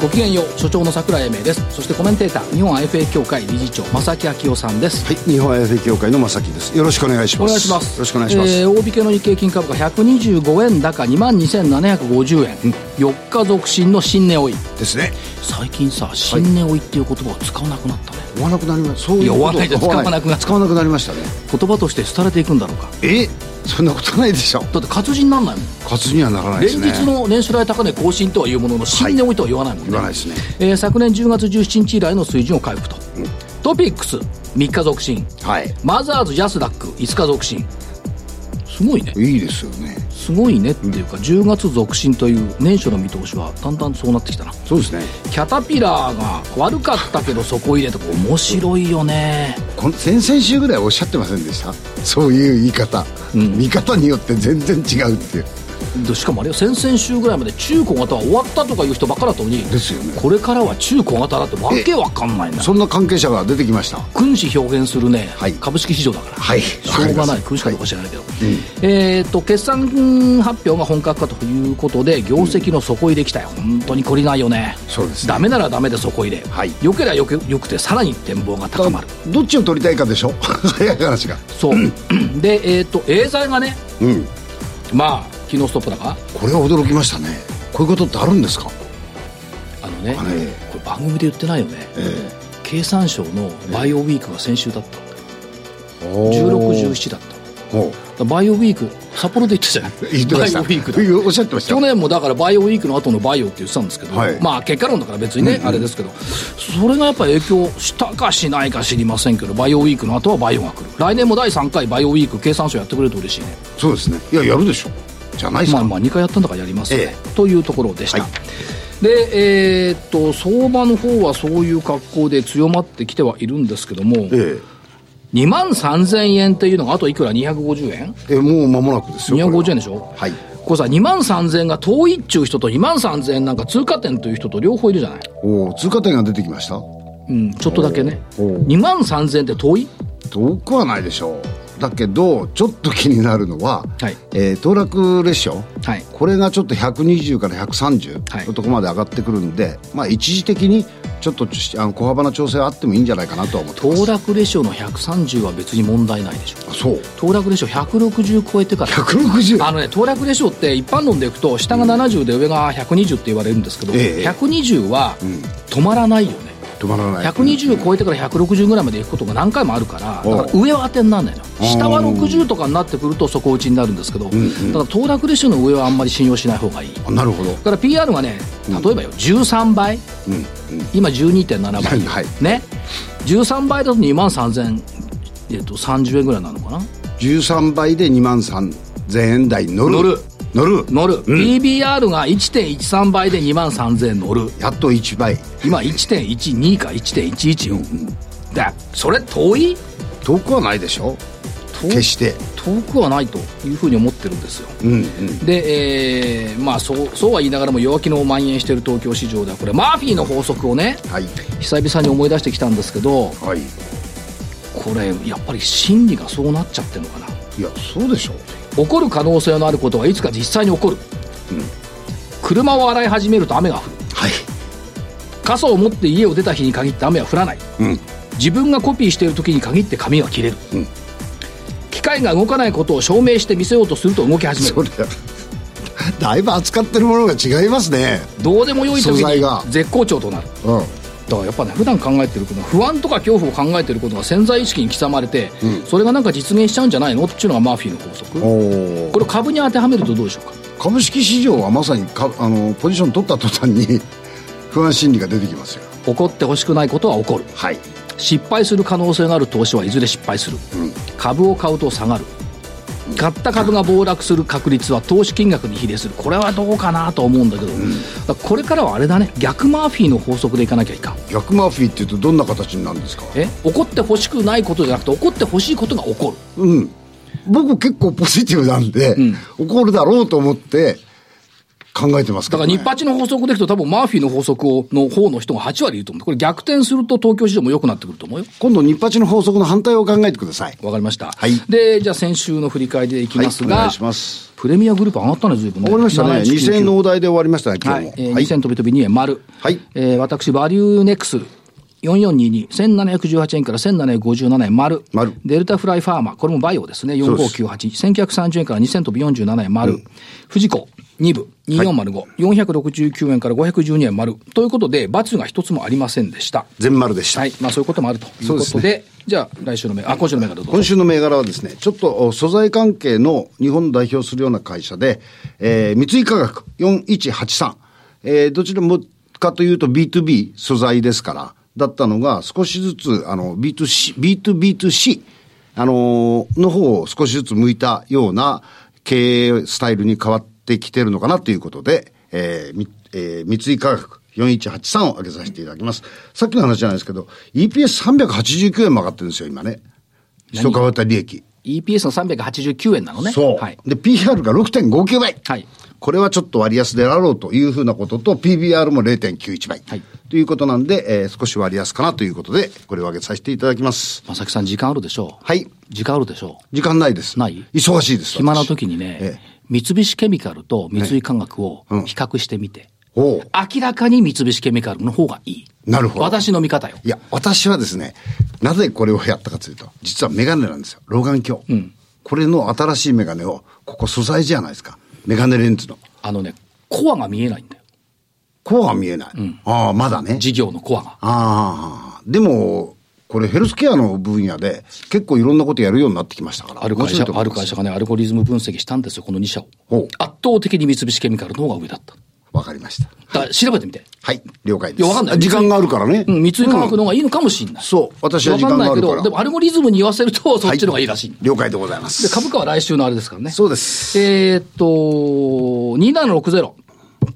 ごきげんよう所長の桜井英明ですそしてコメンテーター日本 IFA 協会理事長正木昭夫さんですはい、日本 IFA 協会の正木です。よろしくお願いします。お願いしますよろしくお願いします。えー、大引けの日経金株価125円高2万2750円、4日続伸の新値追いですね。最近さ新値追いっていう言葉を使わなくなったね、追わなくなりま。そういうこといや使わなくな使わなくなりましたね。言葉として廃れていくんだろうかえ、そんなことないでしょ。だって活字にならないもん活にはならないですね。連日の年初来高値更新とはいうものの新値追いとは言わないもんね、言わないですね。えー昨年10月17日以来の水準を回復と、トピックス3日続伸はい。マザーズジャスダック5日続伸すごいねいいですよね。すごいねっていうか、10月続伸という年初の見通しはだんだんそうなってきたなそうですね。キャタピラーが悪かったけど底入れとか面白いよねこの先々週ぐらいおっしゃってませんでした？そういう言い方。ん見方によって全然違うっていう。でしかもあれよ先々週ぐらいまで中小型は終わったとかいう人ばっかだったのにですよね。これからは中小型だってわけわかんないなそんな関係者が出てきました。君子表現するね、はい。株式市場だから、はい。しょうがない。君子かどうか知らないけど、えっと決算発表が本格化ということで業績の底入れきたよ。本当に懲りないよね。そうですね。ダメならダメで底入れ、はい。よければよくよくてさらに展望が高まる。どっちを取りたいかでしょ？早い話が。そう。でえっ、とエーザイがねうん。まあ昨日ストップだがこれは驚きましたね。こういうことってあるんですか？あのね、これ番組で言ってないよね、え経産省のバイオウィークが先週だった、え。おー。1617だった。バイオウィーク札幌で言ってたじゃない？言ってました。バイオウィークだ。おっしゃってました。去年もだからバイオウィークの後のバイオって言ってたんですけど、はい。まあ結果論だから別にね、あれですけどそれがやっぱり影響したかしないか知りませんけどバイオウィークの後はバイオが来る。来年も第3回バイオウィーク経産省やってくれると嬉しいね。そうですね。いややるでしょじゃないですか、まあまあ2回やったんだからやりますよね、えというところでした、はい。でえーっと相場の方はそういう格好で強まってきてはいるんですけども、え2万3000円っていうのがあといくら？250円？ええもう間もなくですよこれは250円でしょ？は。い。これさ2万3000円が遠いっちゅう人と2万3000円なんか通過点という人と両方いるじゃない？おお通過点が出てきました？うんちょっとだけね。おう2万3000円って遠い？遠くはないでしょうだけどちょっと気になるのは、はい。えー騰落レシオ。はい。これがちょっと120から130はい。のところまで上がってくるんで、まあ一時的にちょっとあの小幅な調整はあってもいいんじゃないかなとは思ってます。騰落レシオの130は別に問題ないでしょあそう。騰落レシオ160超えてから。160あのね騰落レシオって一般論でいくと下が70で上が120って言われるんですけど、ええ。120は止まらないよね、止まらない120超えてから160ぐらいまでいくことが何回もあるからだから上は当てにならないの。よ下は60とかになってくると底打ちになるんですけど、だから騰落レシオの上はあんまり信用しない方がいい。なるほど。から PR がね例えばよ13倍。うんうん。今12.7倍、はいはい。ね。13倍だと2万3000、えっと、30円ぐらいなのかな。13倍で2万3000円台乗る。乗る乗る。乗る、PBR が1.13倍で2万3000円乗る。やっと1倍。今1.12か1.11よ、だ。それ遠い？遠くはないでしょ。遠決して。遠くはないというふうに思ってるんですよ。うんうん。で、えーまあそうそうは言いながらも弱気の蔓延している東京市場ではこれマーフィーの法則をねはい。久々に思い出してきたんですけどはい。これやっぱり心理がそうなっちゃってるのかな。いやそうでしょ起こる可能性のあることはいつか実際に起こる、車を洗い始めると雨が降る。はい。傘を持って家を出た日に限って雨は降らない。うん。自分がコピーしている時に限って紙が切れる、うん。機械が動かないことを証明して見せようとすると動き始める。だいぶ扱ってるものが違いますね。どうでもよい時に絶好調となる。うんだからやっぱね普段考えてること不安とか恐怖を考えてることが潜在意識に刻まれて、それがなんか実現しちゃうんじゃないのっていうのがマーフィーの法則。これを株に当てはめるとどうでしょうか？株式市場はまさにかあのポジション取った途端に 不安心理が出てきますよ。起こってほしくないことは起こる。はい。失敗する可能性のある投資はいずれ失敗する、株を買うと下がる買った株が暴落する確率は投資金額に比例する。これはどうかなと思うんだけど、だからこれからはあれだね。逆マーフィーの法則でいかなきゃいかん。逆マーフィーっていうとどんな形になるんですか？え？起こってほしくないことじゃなくて起こってほしいことが起こる。うん。僕結構ポジティブなんで、起こるだろうと思って考えてますね。だから日八の法則でいくと多分マーフィーの法則をの方の人が8割いると思う。これ逆転すると東京市場も良くなってくると思うよ。今度日八の法則の反対を考えてください。わかりました。はいで、じゃあ先週の振り返りでいきますが、はいお願いしますプレミアグループ上がったね、随分ね。わかりましたね。7199 2000円のお題で終わりましたね、今はい日も。。えー2000飛び飛び2円丸。はいえー私、バリューネックス。4422、1718円から1757円丸。丸デルタフライファーマ、これもバイオですね。4598、1930円から2000飛び47円丸。富士子、2部、2405、469円から512円丸。ということで、×が一つもありませんでした。全丸でした。はい。まあそういうこともあるということで、ですじゃあ来週の銘、あ、今週の銘柄どうぞ。今週の銘柄はですね、ちょっとお素材関係の日本を代表するような会社で、えー、三井化学4183。えー、どちらもかというと B2B 素材ですから、だったのが少しずつ、あの、B2C、B2B2C、あのーの方を少しずつ向いたような経営スタイルに変わってきてるのかなということで、えーみえー三井化学4183を上げさせていただきます。さっきの話じゃないですけど、EPS389 円も上がってるんですよ、今ね。一変わった利益。EPS の389円なのね。そう。はい。で、PR が6.59倍。はい。これはちょっと割安であろうというふうなことと、PBR も0.91倍。はいということなんで、えー少し割安かなということで、これを上げさせていただきます。まさきさん時間あるでしょう。はい。時間あるでしょう。時間ないです。ない？忙しいです。暇な私時にね、え三菱ケミカルと三井化学をうん比較してみて、おう明らかに三菱ケミカルの方がいい。なるほど私の見方よ。いや、私はですね、なぜこれをやったかというと、実はメガネなんですよ。老眼鏡。これの新しいメガネを、ここ素材じゃないですか。メガネレンズの。あのね、コアが見えないんだよ。コアは見えない。ああ、まだね。事業のコアが。ああ、でも、これヘルスケアの分野で結構いろんなことやるようになってきましたから。ある会社ある会社がね、アルゴリズム分析したんですよ、この2社を。圧倒的に三菱ケミカルの方が上だった。わかりました。だから調べてみて。はい、了解です。いや、わかんない。時間があるからね。うん、三井化学の方がいいのかもしれない。そう、私は時間わかんないけど、があるから。でもアルゴリズムに言わせると、そっちの方がいいらしい。了解でございます。で、株価は来週のあれですからね。そうです。えーっと、2760、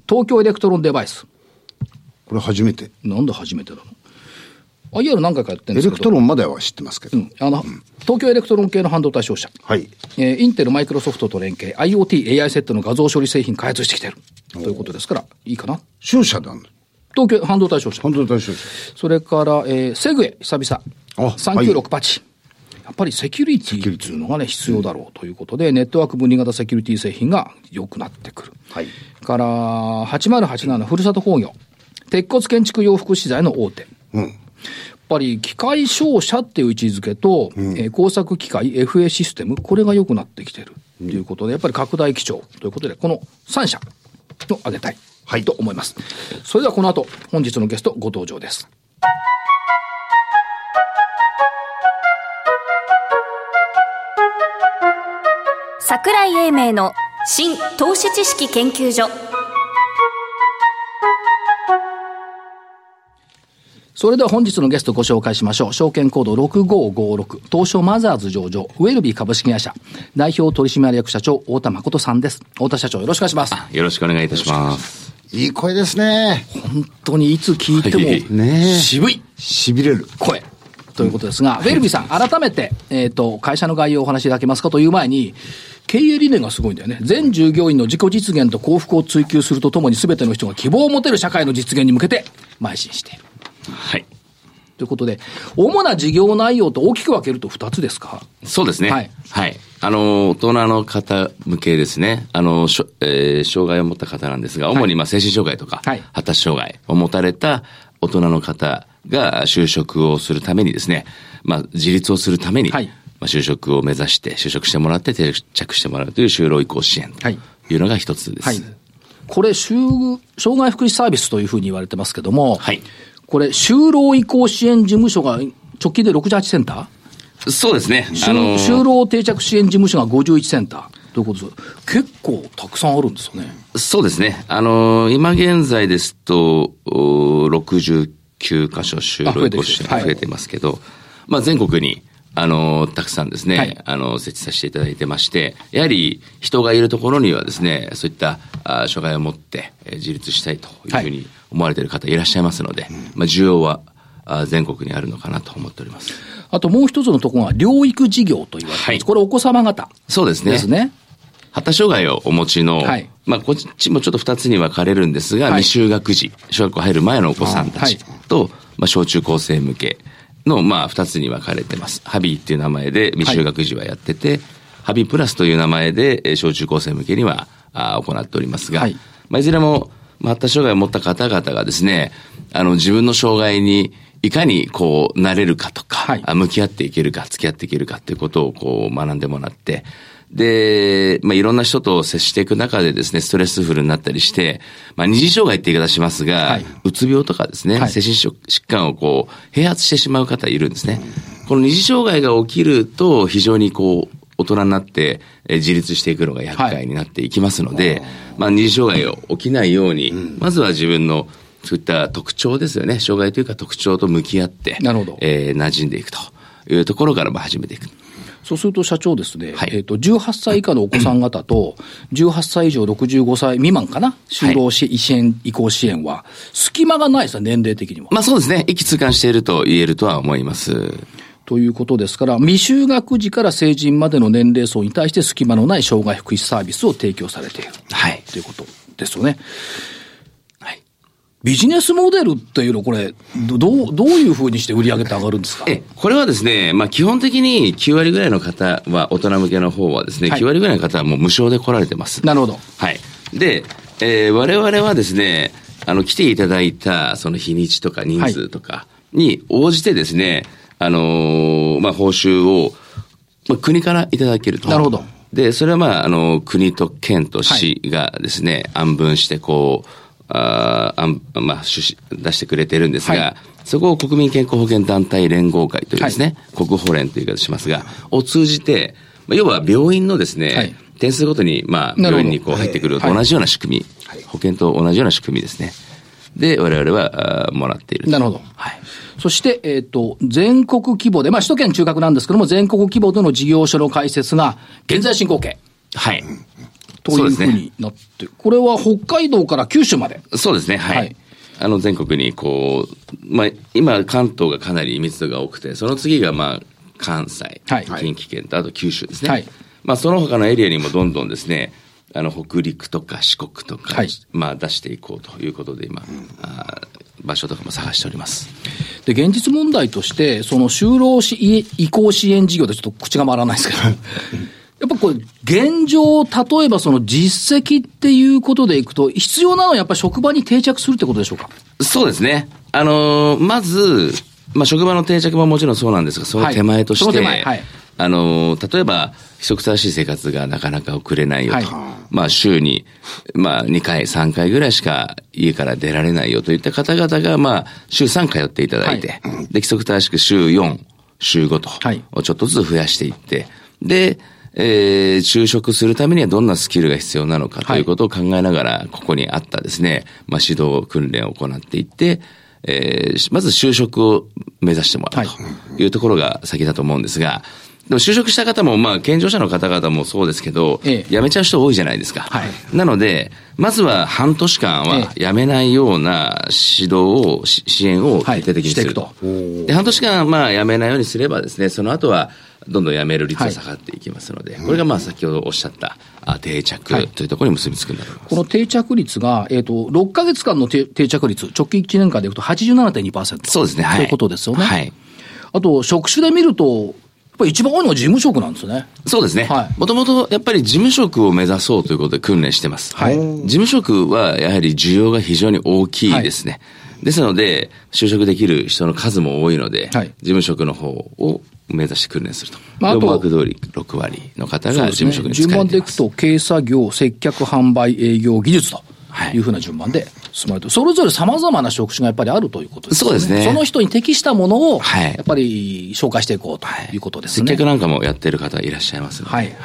東京エレクトロンデバイス。これ初めて。なんで初めてなの？?IR 何回かやってるんエレですけど。エレクトロンまでは知ってますけど。うん。あの、東京エレクトロン系の半導体商社。はい。えーインテル、マイクロソフトと連携、IoT、AI セットの画像処理製品開発してきてる。ということですから、いいかな。商社なんだ。東京半導体商社。半導体商社。それから、えーセグエ、久々。あ3968。やっぱりセキュリティっていうのがね、必要だろうということで、ネットワーク分離型セキュリティ製品が良くなってくる。はい。から、8087ふるさと工業。鉄骨建築用福資材の大手。うん。やっぱり機械商社っていう位置づけと、えー工作機械 FA システム、これが良くなってきてるということで、やっぱり拡大基調ということで、この3社を挙げたい、はいと思います。それではこの後、本日のゲストご登場です。桜井英明の新投資知識研究所それでは本日のゲストご紹介しましょう。証券コード6556、東証マザーズ上場、ウェルビー株式会社、代表取締役社長、太田誠さんです。太田社長、よろしくお願いします。よろしくお願いいたします。いい声ですね。本当にいつ聞いても、はいねえ渋い痺れる。声。ということですが、ウェルビーさん、改めて、えっ、と、会社の概要をお話しいただけますかという前に、経営理念がすごいんだよね。全従業員の自己実現と幸福を追求するとともに、全ての人が希望を持てる社会の実現に向けて、邁進している。はい。ということで、主な事業内容と大きく分けると2つですか？そうですね。ははいい。あの、大人の方向けですね。あの、しょえー障害を持った方なんですが、主にまあ精神障害とか、はい発達障害を持たれた大人の方が就職をするためにですね、まあ、自立をするために、はいまあ、就職を目指して、就職してもらって定着してもらうという就労移行支援とはいいうのが一つです。はい。これ、就障害福祉サービスというふうに言われてますけども、はいこれ、就労移行支援事務所が直近で68センター？そうですね。就あの就労定着支援事務所が51センターということです？結構たくさんあるんですよね。そうですね。あの今現在ですと、お69箇所就労移行支援はいが増えてますけど、まあ全国に、あのたくさんですね、はいあの、設置させていただいてまして、やはり人がいるところにはですね、そういった、あ障害を持って、えー自立したいというふうに思われている方いらっしゃいますので、まあ需要は、あ全国にあるのかなと思っております。あともう一つのところが、療育事業と言われてます。はいこれお子様方そうですね。ですね。発達障害をお持ちの、はいまあ、こっちもちょっと二つに分かれるんですが、はい未就学児、小学校入る前のお子さんたちと、まあ、小中高生向けの、まあ、二つに分かれてます。ハビーっていう名前で未就学児はやってて、ハビープラスという名前で、えー小中高生向けには、あー行っておりますが、はいまあ、いずれも、まあ発達障害を持った方々がですね、あの、自分の障害に、いかにこう、なれるかとか、はい。あ向き合っていけるか、付き合っていけるかっていうことをこう、学んでもらって、で、まあ、いろんな人と接していく中でですね、ストレスフルになったりして、まあ、二次障害って言い方しますが、はい。うつ病とかですね、はい。精神疾患をこう、併発してしまう方いるんですね。この二次障害が起きると、非常にこう、大人になって、えー自立していくのが厄介になっていきますので、まあ、二次障害が起きないように、まずは自分の、そういった特徴ですよね。障害というか特徴と向き合って、なるほどえー馴染んでいくというところからまあ始めていく。そうすると社長ですね、はいえっ、と、18歳以下のお子さん方と、18歳以上65歳未満かな、就労支援移行支援は、隙間がないですね、年齢的には。まあそうですね。一気通貫していると言えるとは思います。ということですから、未就学児から成人までの年齢層に対して隙間のない障害福祉サービスを提供されているはい。ということですよね。はい。ビジネスモデルっていうの、これ、どどう、どういうふうにして売り上げて上がるんですか？え、これはですね、まあ基本的に9割ぐらいの方は、大人向けの方はですね、はい9割ぐらいの方はもう無償で来られてます。なるほど。はい。で、えー我々はですね、あの、来ていただいた、その日にちとか人数とかに応じてですね、あのーまあ、報酬を、まあ、国からいただけると。なるほど。で、それはまあ、あの、国と県と市がですね、案分してこう、あー案まあ、出してくれてるんですが、はい。そこを国民健康保険団体連合会というですね、国保連という言い方しますが、を通じて、まあ要は病院のですね、はい。点数ごとに、まあ、病院にこう入ってくるとはい。同じような仕組み、保険と同じような仕組みですね。で、我々は、もらっていると。なるほどはい。そして、えっ、と、全国規模で、まあ、首都圏中核なんですけども、全国規模での事業所の開設が、現在進行形はい。というふうになって、これは北海道から九州まで。そうですね、はい。はいあの、全国にこう、まあ、今、関東がかなり密度が多くて、その次が、まあ、関西、はい近畿圏と、あと九州ですね。はいまあ、その他のエリアにもどんどんですね、あの、北陸とか四国とか、はいまあ、出していこうということで、今、あー場所とかも探しております。で、現実問題として、その就労し移行支援事業でちょっと口が回らないですけど、やっぱこれ、現状、例えばその実績っていうことでいくと、必要なのはやっぱり職場に定着するってことでしょうか？そうですね。あのーまず、まあ、職場の定着ももちろんそうなんですが、その手前として、はいはいあのー例えば、規則正しい生活がなかなか送れないよと。はい。まあ、週に、まあ、2回、3回ぐらいしか家から出られないよといった方々が、まあ、週3通っていただいて、で、規則正しく週4、週5と、はい。をちょっとずつ増やしていって、で、えー就職するためにはどんなスキルが必要なのかということを考えながら、ここにあったですね、まあ、指導訓練を行っていって、えーまず就職を目指してもらうというところが先だと思うんですが、でも就職した方も、まあ、健常者の方々もそうですけど、ええ辞めちゃう人多いじゃないですか。はいなので、まずは半年間は辞めないような指導を、し支援を徹底的にすると。はいで、半年間、まあ、辞めないようにすればですね、その後は、どんどん辞める率が下がっていきますので、これがまあ、先ほどおっしゃった、あ定着はいというところに結びつくんだと思います。この定着率が、えっ、と、6ヶ月間の定定着率、直近1年間でいくと87.2%。そうですね、はい。ということですよね。はい。あと、職種で見ると、やっぱり一番多いのは事務職なんですね。そうですねはい。もともとやっぱり事務職を目指そうということで訓練してます。はい事務職はやはり需要が非常に大きいですね。ですので、就職できる人の数も多いので、はい事務職の方を目指して訓練すると。まああと4枠通り6割の方が事務職に順使えています。番でいくと、経作業、接客、販売、営業、技術とはいいうふうな順番で進まれて、それぞれ様々な職種がやっぱりあるということですよね。そうですねその人に適したものを、はいやっぱり紹介していこうということですね。接客なんかもやってる方いらっしゃいますので。はい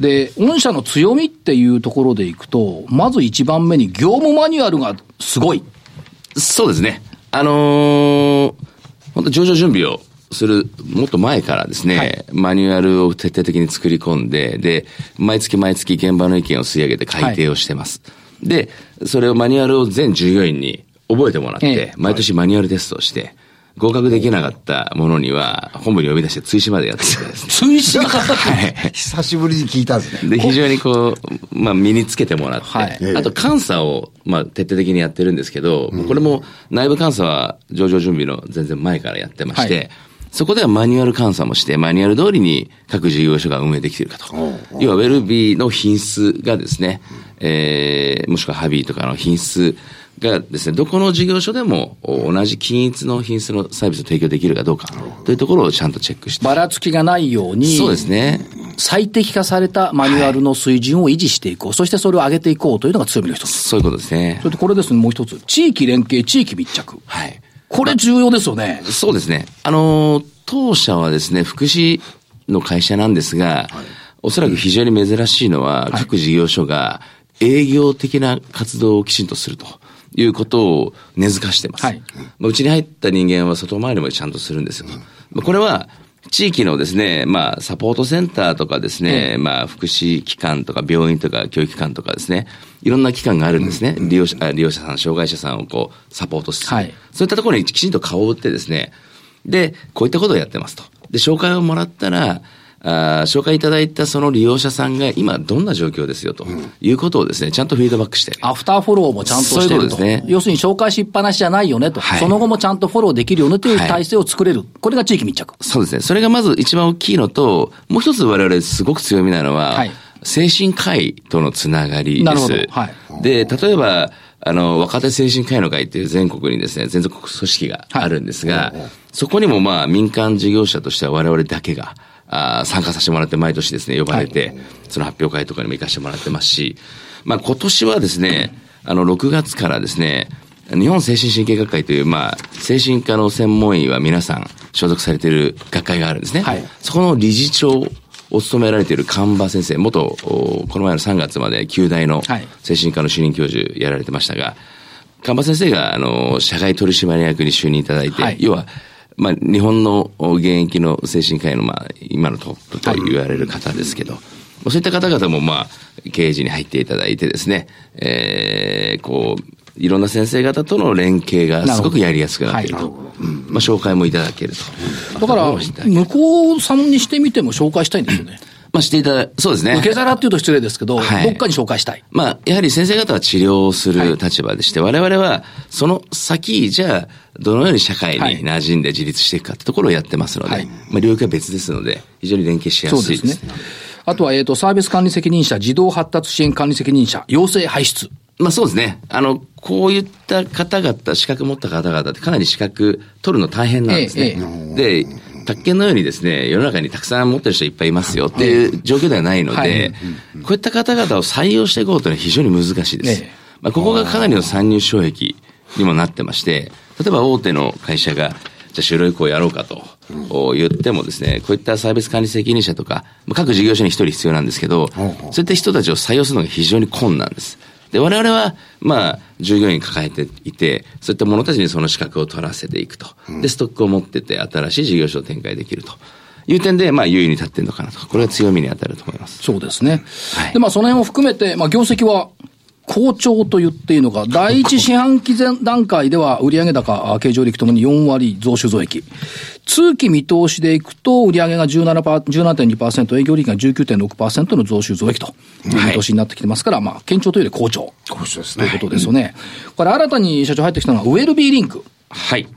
で、御社の強みっていうところでいくと、まず一番目に業務マニュアルがすごい。そうですね。あのー本当上場準備をする、もっと前からですね、はいマニュアルを徹底的に作り込んで、で、毎月毎月現場の意見を吸い上げて改定をしてます。で、それをマニュアルを全従業員に覚えてもらって、ええ。毎年マニュアルテストをして、合格できなかったものには、本部に呼び出して追試までやっててですね。追試が久しぶりに聞いたんですね。で、非常にこう、まあ、身につけてもらって、はい。あと監査を、まあ、徹底的にやってるんですけど、これも内部監査は上場準備の全然前からやってまして、はいそこではマニュアル監査もして、マニュアル通りに各事業所が運営できているかと。要は、ウェルビーの品質がですね、えー、もしくはハビーとかの品質がですね、どこの事業所でもお同じ均一の品質のサービスを提供できるかどうかというところをちゃんとチェックして。ばらつきがないように、そうですね。最適化されたマニュアルの水準を維持していこう、そしてそれを上げていこうというのが強みの一つ。そういうことですねそ。れとこれですね、もう一つ。地域連携、地域密着。はい。これ重要ですよね。そうですね。あの、当社はですね、福祉の会社なんですが、おそらく非常に珍しいのは、各事業所が営業的な活動をきちんとするということを根付かしてます。はいまあうちに入った人間は外回りもちゃんとするんですよ。まあこれは、地域のですね、まあ、サポートセンターとかですね、まあ、福祉機関とか病院とか教育機関とかですね、いろんな機関があるんですね。利用者、あ利用者さん、障害者さんをこう、サポートする。はいそういったところにきちんと顔を打ってですね、で、こういったことをやってますと。で、紹介をもらったら、あー紹介いただいたその利用者さんが今どんな状況ですよということをですね、ちゃんとフィードバックして。アフターフォローもちゃんとしてそういうると。ことですね要するに紹介しっぱなしじゃないよねと、はいその後もちゃんとフォローできるよねという体制を作れる。これが地域密着。そうですね。それがまず一番大きいのと、もう一つ我々すごく強みなのは、はい精神科医とのつながりです。なるほどはいで、例えば、あの、若手精神科医の会っていう全国にですね、全国組織があるんですが、そこにもまあ民間事業者としては我々だけが、あー参加させてもらって毎年ですね、呼ばれて、その発表会とかにも行かせてもらってますし、まあ今年はですね、あの、6月からですね、日本精神神経学会という、まあ、精神科の専門医は皆さん所属されている学会があるんですね。はい。そこの理事長を務められている神場先生、元、おこの前の3月まで旧大のはい。精神科の主任教授やられてましたが、神場先生が、あの、社外取締役に就任いただいて、はい。要は、まあ、日本の現役の精神科医の、まあ、今のトップと言われる方ですけど、そういった方々も、まあ、経営陣に入っていただいてですね、えー、こう、いろんな先生方との連携がすごくやりやすくなっていると。うんまあ、紹介もいただけると。だから、向こうさんにしてみても紹介したいんですよね。まあ、していただ、そうですね。受け皿っていうと失礼ですけど、はいどっかに紹介したい。まあ、やはり先生方は治療をする立場でして、我々はその先、じゃあ、どのように社会に馴染んで自立していくかってところをやってますので、はいまあ、領域は別ですので、非常に連携しやすいですす。ね。あとは、えっ、と、サービス管理責任者、児童発達支援管理責任者、要請排出。まあそうですね。あの、こういった方々、資格持った方々ってかなり資格取るの大変なんですね。で、宅建のようにですね、世の中にたくさん持ってる人いっぱいいますよっていう状況ではないので、はい。こういった方々を採用していこうというのは非常に難しいです。ええ。まあ、ここがかなりの参入障壁にもなってまして、例えば大手の会社が、じゃあ就労移行やろうかと言ってもですね、こういったサービス管理責任者とか、まあ各事業所に一人必要なんですけど、そういった人たちを採用するのが非常に困難です。で、我々は、まあ、従業員抱えていて、そういった者たちにその資格を取らせていくと。で、ストックを持ってて、新しい事業所を展開できるという点で、まあ、優位に立ってるのかなと。これが強みに当たると思います。そうですね。はいで、まあ、その辺を含めて、まあ、業績は、好調と言っていいのが、第一四半期前段階では売上高、あ経常利益ともに4割増収増益。通期見通しでいくと、売上が17パー17.2%、営業利益が19.6%の増収増益という見通しになってきてますから、まあ、堅調というより好調。好調ですねという。ことですよね。これ新たに社長入ってきたのは、ウェルビーリンク。はい。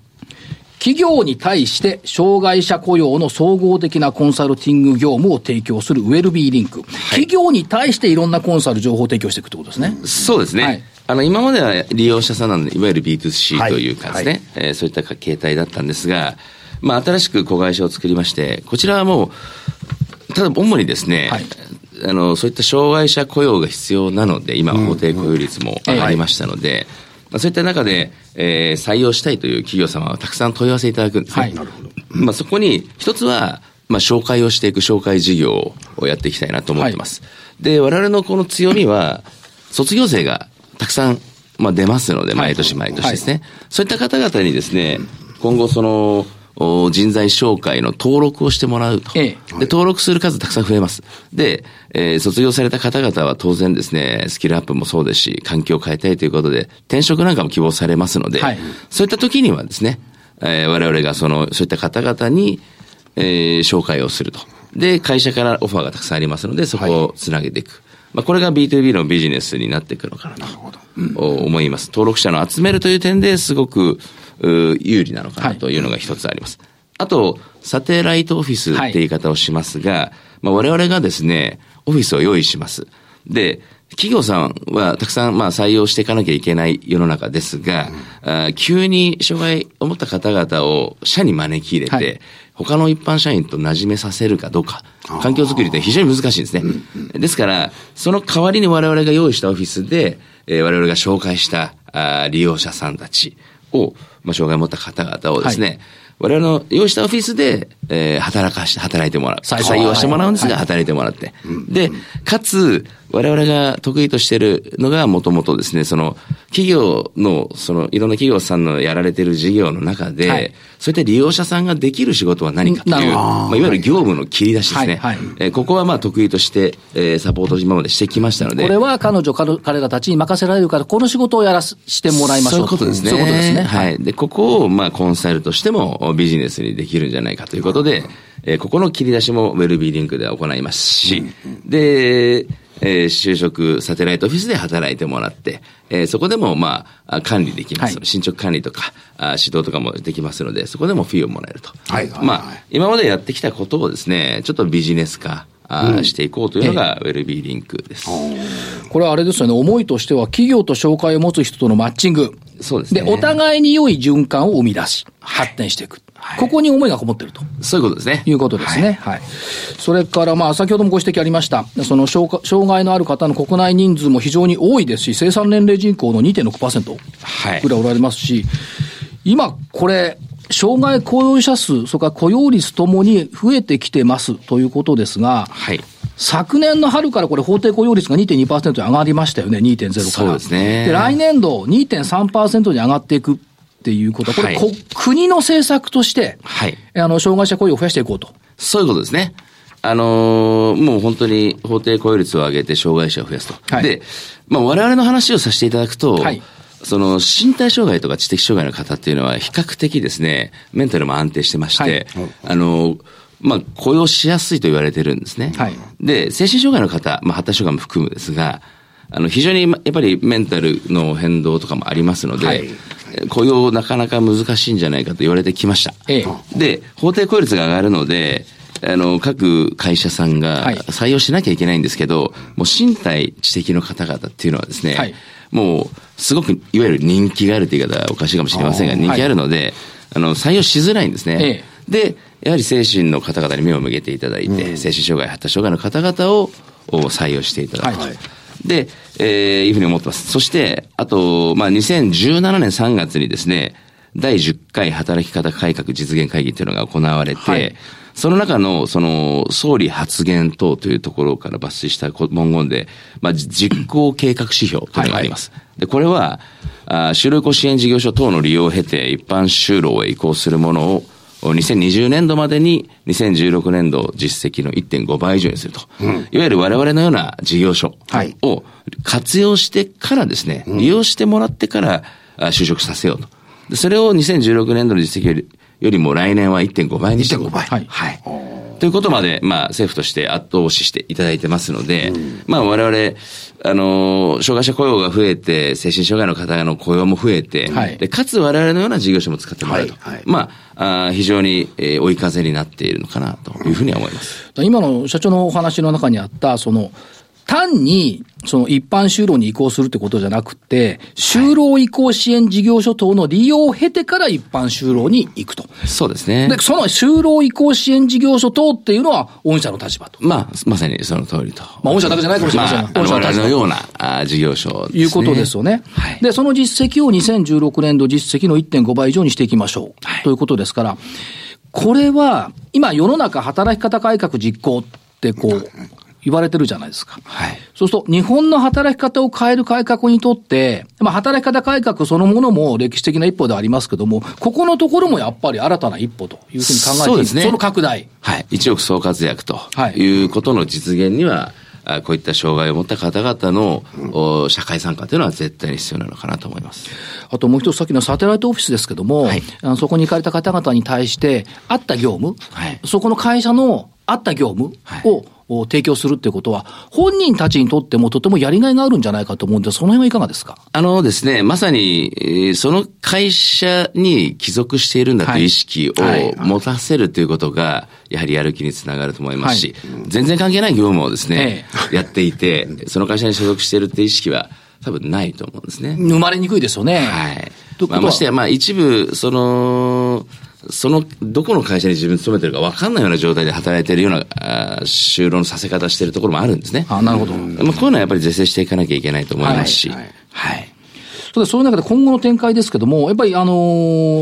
企業に対して障害者雇用の総合的なコンサルティング業務を提供するウェルビーリンク。企業に対していろんなコンサル情報を提供していくってことですね。そうですね。はいあの、今までは利用者さんなんで、いわゆる B2C はいというかですね、えーそういった形態だったんですが、まあ、新しく子会社を作りまして、こちらはもう、ただ、主にですね、はいあの、そういった障害者雇用が必要なので、今、法定雇用率も上がりましたので、まあそういった中で、えー採用したいという企業様はたくさん問い合わせいただくんですね。はいなるまあ、そこに、一つは、まあ、紹介をしていく紹介事業をやっていきたいなと思ってます。で、我々のこの強みは、卒業生がたくさん、まあ、出ますので、毎年毎年ですね。そういった方々にですね、今後その、お人材紹介の登録をしてもらうと。ええで、登録する数たくさん増えます。で、えー卒業された方々は当然ですね、スキルアップもそうですし、環境を変えたいということで、転職なんかも希望されますので、はいそういった時にはですね、えー、我々がその、そういった方々に、えー、紹介をすると。で、会社からオファーがたくさんありますので、そこをつなげていく。はい、まあ、これが B2B のビジネスになっていくのかなと思います。登録者の集めるという点ですごく有利なのかなというのが一つあります。はい、あと、サテライトオフィスって言い方をしますが、はい、まあ、我々がですね、オフィスを用意します。で、企業さんはたくさんまあ採用していかなきゃいけない世の中ですが、うん、急に障害を持った方々を社に招き入れて、はい、他の一般社員と馴染めさせるかどうか、環境づくりって非常に難しいんですね。ですから、その代わりに我々が用意したオフィスで、えー、我々が紹介したあ利用者さんたちを、まあ、障害を持った方々をですね、はい我々の用意したオフィスで、えー、働かして、働いてもらう。採用してもらうんですが、働いてもらって。で、かつ、我々が得意としているのが、もともとですね、その、企業の、その、いろんな企業さんのやられている事業の中で、はい、そういった利用者さんができる仕事は何かという、まあ、いわゆる業務の切り出しですね。はいはい、えー、ここはまあ得意として、えー、サポート今までしてきましたので。これは彼女、彼らたちに任せられるから、この仕事をやらしてもらいましょうそういうことですね。そういうことですね。はい。で、ここを、まあ、コンサルとしてもビジネスにできるんじゃないかということで、えー、ここの切り出しもウェルビーリンクでは行いますし、で、えー、就職サテライトオフィスで働いてもらって、えー、そこでも、まあ、管理できます。はい、進捗管理とかあ、指導とかもできますので、そこでもフィーをもらえると。はい、まあ、今までやってきたことをですね、ちょっとビジネス化、あしていこうというのが、ウェルビーリンクです。これはあれですよね、思いとしては、企業と紹介を持つ人とのマッチング。そうですね。で、お互いに良い循環を生み出し、発展していく。はい、ここに思いがこもってると。そういうことですね。いうことですね。はい。はい、それから、まあ、先ほどもご指摘ありました、その障害のある方の国内人数も非常に多いですし、生産年齢人口の2.6%ぐらいおられますし、はい、今、これ、障害雇用者数、それから雇用率ともに増えてきてますということですが、はい。昨年の春からこれ法定雇用率が2.2%に上がりましたよね、2.0から。そうですね。で、来年度2.3%に上がっていくっていうことは、これ、はい、国の政策として、はい。あの、障害者雇用を増やしていこうと。そういうことですね。あのー、もう本当に法定雇用率を上げて障害者を増やすと。はい、で、まあ我々の話をさせていただくと、はい、その身体障害とか知的障害の方っていうのは比較的ですね、メンタルも安定してまして、はい、あのー、まあ、雇用しやすいと言われてるんですね。はい、で、精神障害の方、まあ、発達障害も含むですが、あの、非常にやっぱりメンタルの変動とかもありますので、はい、雇用なかなか難しいんじゃないかと言われてきました。ええ、で、法定雇用率が上がるので、あの、各会社さんが採用しなきゃいけないんですけど、はい、もう身体知的の方々っていうのはですね、はい、もう、すごく、いわゆる人気があるという言い方はおかしいかもしれませんが、人気あるので、あの、採用しづらいんですね。ええ、で、やはり精神の方々に目を向けていただいて、うん、精神障害、発達障害の方々を採用していただくと。はいで、えー、いうふうに思ってます。そして、あと、まあ、2017年3月にですね、第10回働き方改革実現会議っていうのが行われて、はい、その中の、その、総理発言等というところから抜粋した文言で、まあ、実行計画指標というのがあります。はいはい、で、これは、あ就労支援事業所等の利用を経て一般就労へ移行するものを2020年度までに2016年度実績の1.5倍以上にすると。うん、いわゆる我々のような事業所を活用してからですね、利用してもらってから就職させようと。それを2016年度の実績よりも来年は1.5倍にして1.5倍。はい。はいということまで、まあ、政府として後押ししていただいてますので、うん、まあ、我々、あの、障害者雇用が増えて、精神障害の方の雇用も増えて、はい、でかつ我々のような事業所も使ってもらうと。はいはい、まああ、非常に、えー、追い風になっているのかなというふうには思います。今の社長のお話の中にあった、その、単に、その一般就労に移行するってことじゃなくて、就労移行支援事業所等の利用を経てから一般就労に行くと。そうですね。で、その就労移行支援事業所等っていうのは、御社の立場と。まあ、まさにその通りと。まあ、御社だけじゃないかもしれません。まあ、御社のようなあ事業所、ね、いうことですよね。はい。で、その実績を2016年度実績の1.5倍以上にしていきましょう。はい、ということですから、これは、今世の中働き方改革実行ってこう、言われてるじゃないですか。はい。そうすると、日本の働き方を変える改革にとって、まあ、働き方改革そのものも歴史的な一歩ではありますけども、ここのところもやっぱり新たな一歩というふうに考えてそうですね。その拡大。はい。一億総活躍ということの実現には、あこういった障害を持った方々の、お社会参加というのは絶対に必要なのかなと思います。あともう一つさっきのサテライトオフィスですけども、はいあのそこに行かれた方々に対して、あった業務、はいそこの会社のあった業務を、お提供するっていうことは、本人たちにとってもとてもやりがいがあるんじゃないかと思うんで、その辺はいかがですか？あのですね、まさに、えーその会社に帰属しているんだとい。う意識をはい。持たせるということが、やはりやる気につながると思いますし、全然関係ない業務をですね、やっていて、その会社に所属しているっていう意識は多分ないと思うんですね。生まれにくいですよね。はい。まあ、ましてや、まあ一部、その、その、どこの会社に自分勤めてるか分かんないような状態で働いているような、あー就労のさせ方しているところもあるんですね。あなるほど。まあ、こういうのはやっぱり是正していかなきゃいけないと思いますし、ははいい。そうでそういう中で今後の展開ですけども、やっぱりあの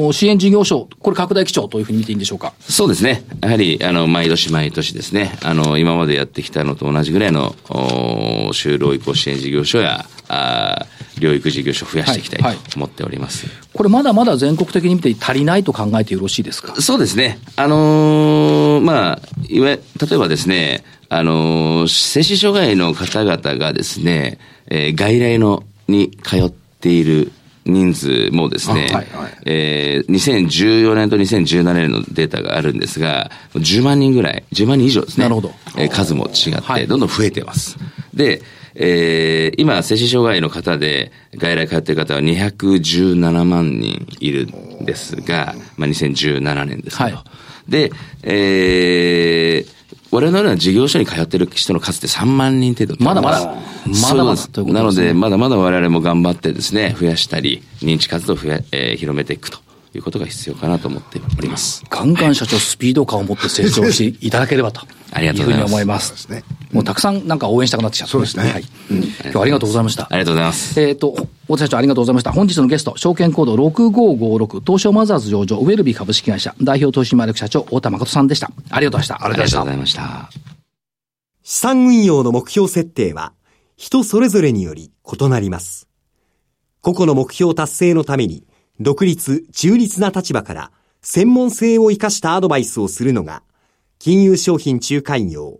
ー支援事業所、これ拡大基調というふうに見ていいんでしょうか？そうですね。やはり、あの、毎年毎年ですね、あの、今までやってきたのと同じぐらいの、お就労移行支援事業所や、あー療育事業所を増やしていきたいはいはいと思っております。これまだまだ全国的に見て足りないと考えてよろしいですか？そうですね。あのーまあ、いわ例えばですね、あのー精神障害の方々がですね、えー外来の、に通っている人数もですね、あはいはいえー2014年と2017年のデータがあるんですが、10万人ぐらい、10万人以上ですね。なるほどえー数も違って、はいどんどん増えてます。で、えー今、精神障害の方で外来通っている方は217万人いるんですが、まあ、2017年ですけど。はいで、えー我々のような事業所に通っている人の数って3万人程度まだまだそうまだまだうことですねなので、まだまだ我々も頑張ってですね、増やしたり、認知活動を増や、えー広めていくということが必要かなと思っております。ガンガン社長スピード感を持って成長していただければと。ありがとうございますいうふうに思います。そうですねもうたくさんなんか応援したくなってきちゃった、そうですねはい。今日はありがとうございました。ありがとうございます。えっ、と、大田社長ありがとうございました。本日のゲスト、証券コード6556、東証マザーズ上場、ウェルビー株式会社、代表取締役社長、太田誠さんでした。ありがとうございました。ありがとうございました。資産運用の目標設定は人それぞれにより異なります。個々の目標達成のために独立、中立な立場から専門性を生かしたアドバイスをするのが金融商品仲介業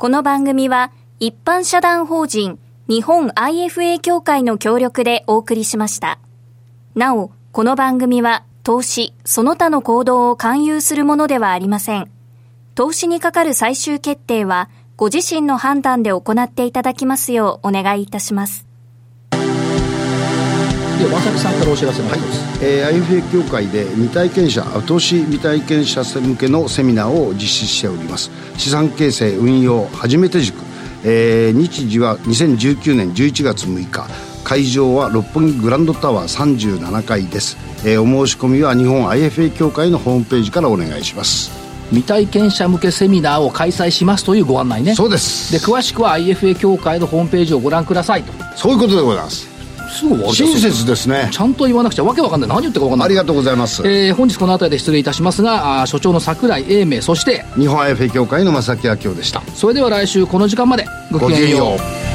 この番組は一般社団法人日本 IFA 協会の協力でお送りしました。なお、この番組は投資、その他の行動を勧誘するものではありません。投資にかかる最終決定はご自身の判断で行っていただきますようお願いいたします。さんからお知らせがあります。えー IFA 協会で未体験者投資未体験者向けのセミナーを実施しております。資産形成運用初めて塾、えー日時は2019年11月6日。会場は六本木グランドタワー37階です、えーお申し込みは日本 IFA 協会のホームページからお願いします。未体験者向けセミナーを開催しますというご案内ね。そうです。で、詳しくは IFA 協会のホームページをご覧くださいと。そういうことでございますすぐ終わる親切ですねちゃんと言わなくちゃわけわかんない。何言ってるかわかんない。ありがとうございます、えー本日この辺りで失礼いたしますが、あー所長の桜井英明、そして、日本 IFA 協会の正木明夫でしたそれでは来週この時間までごきげんよう。う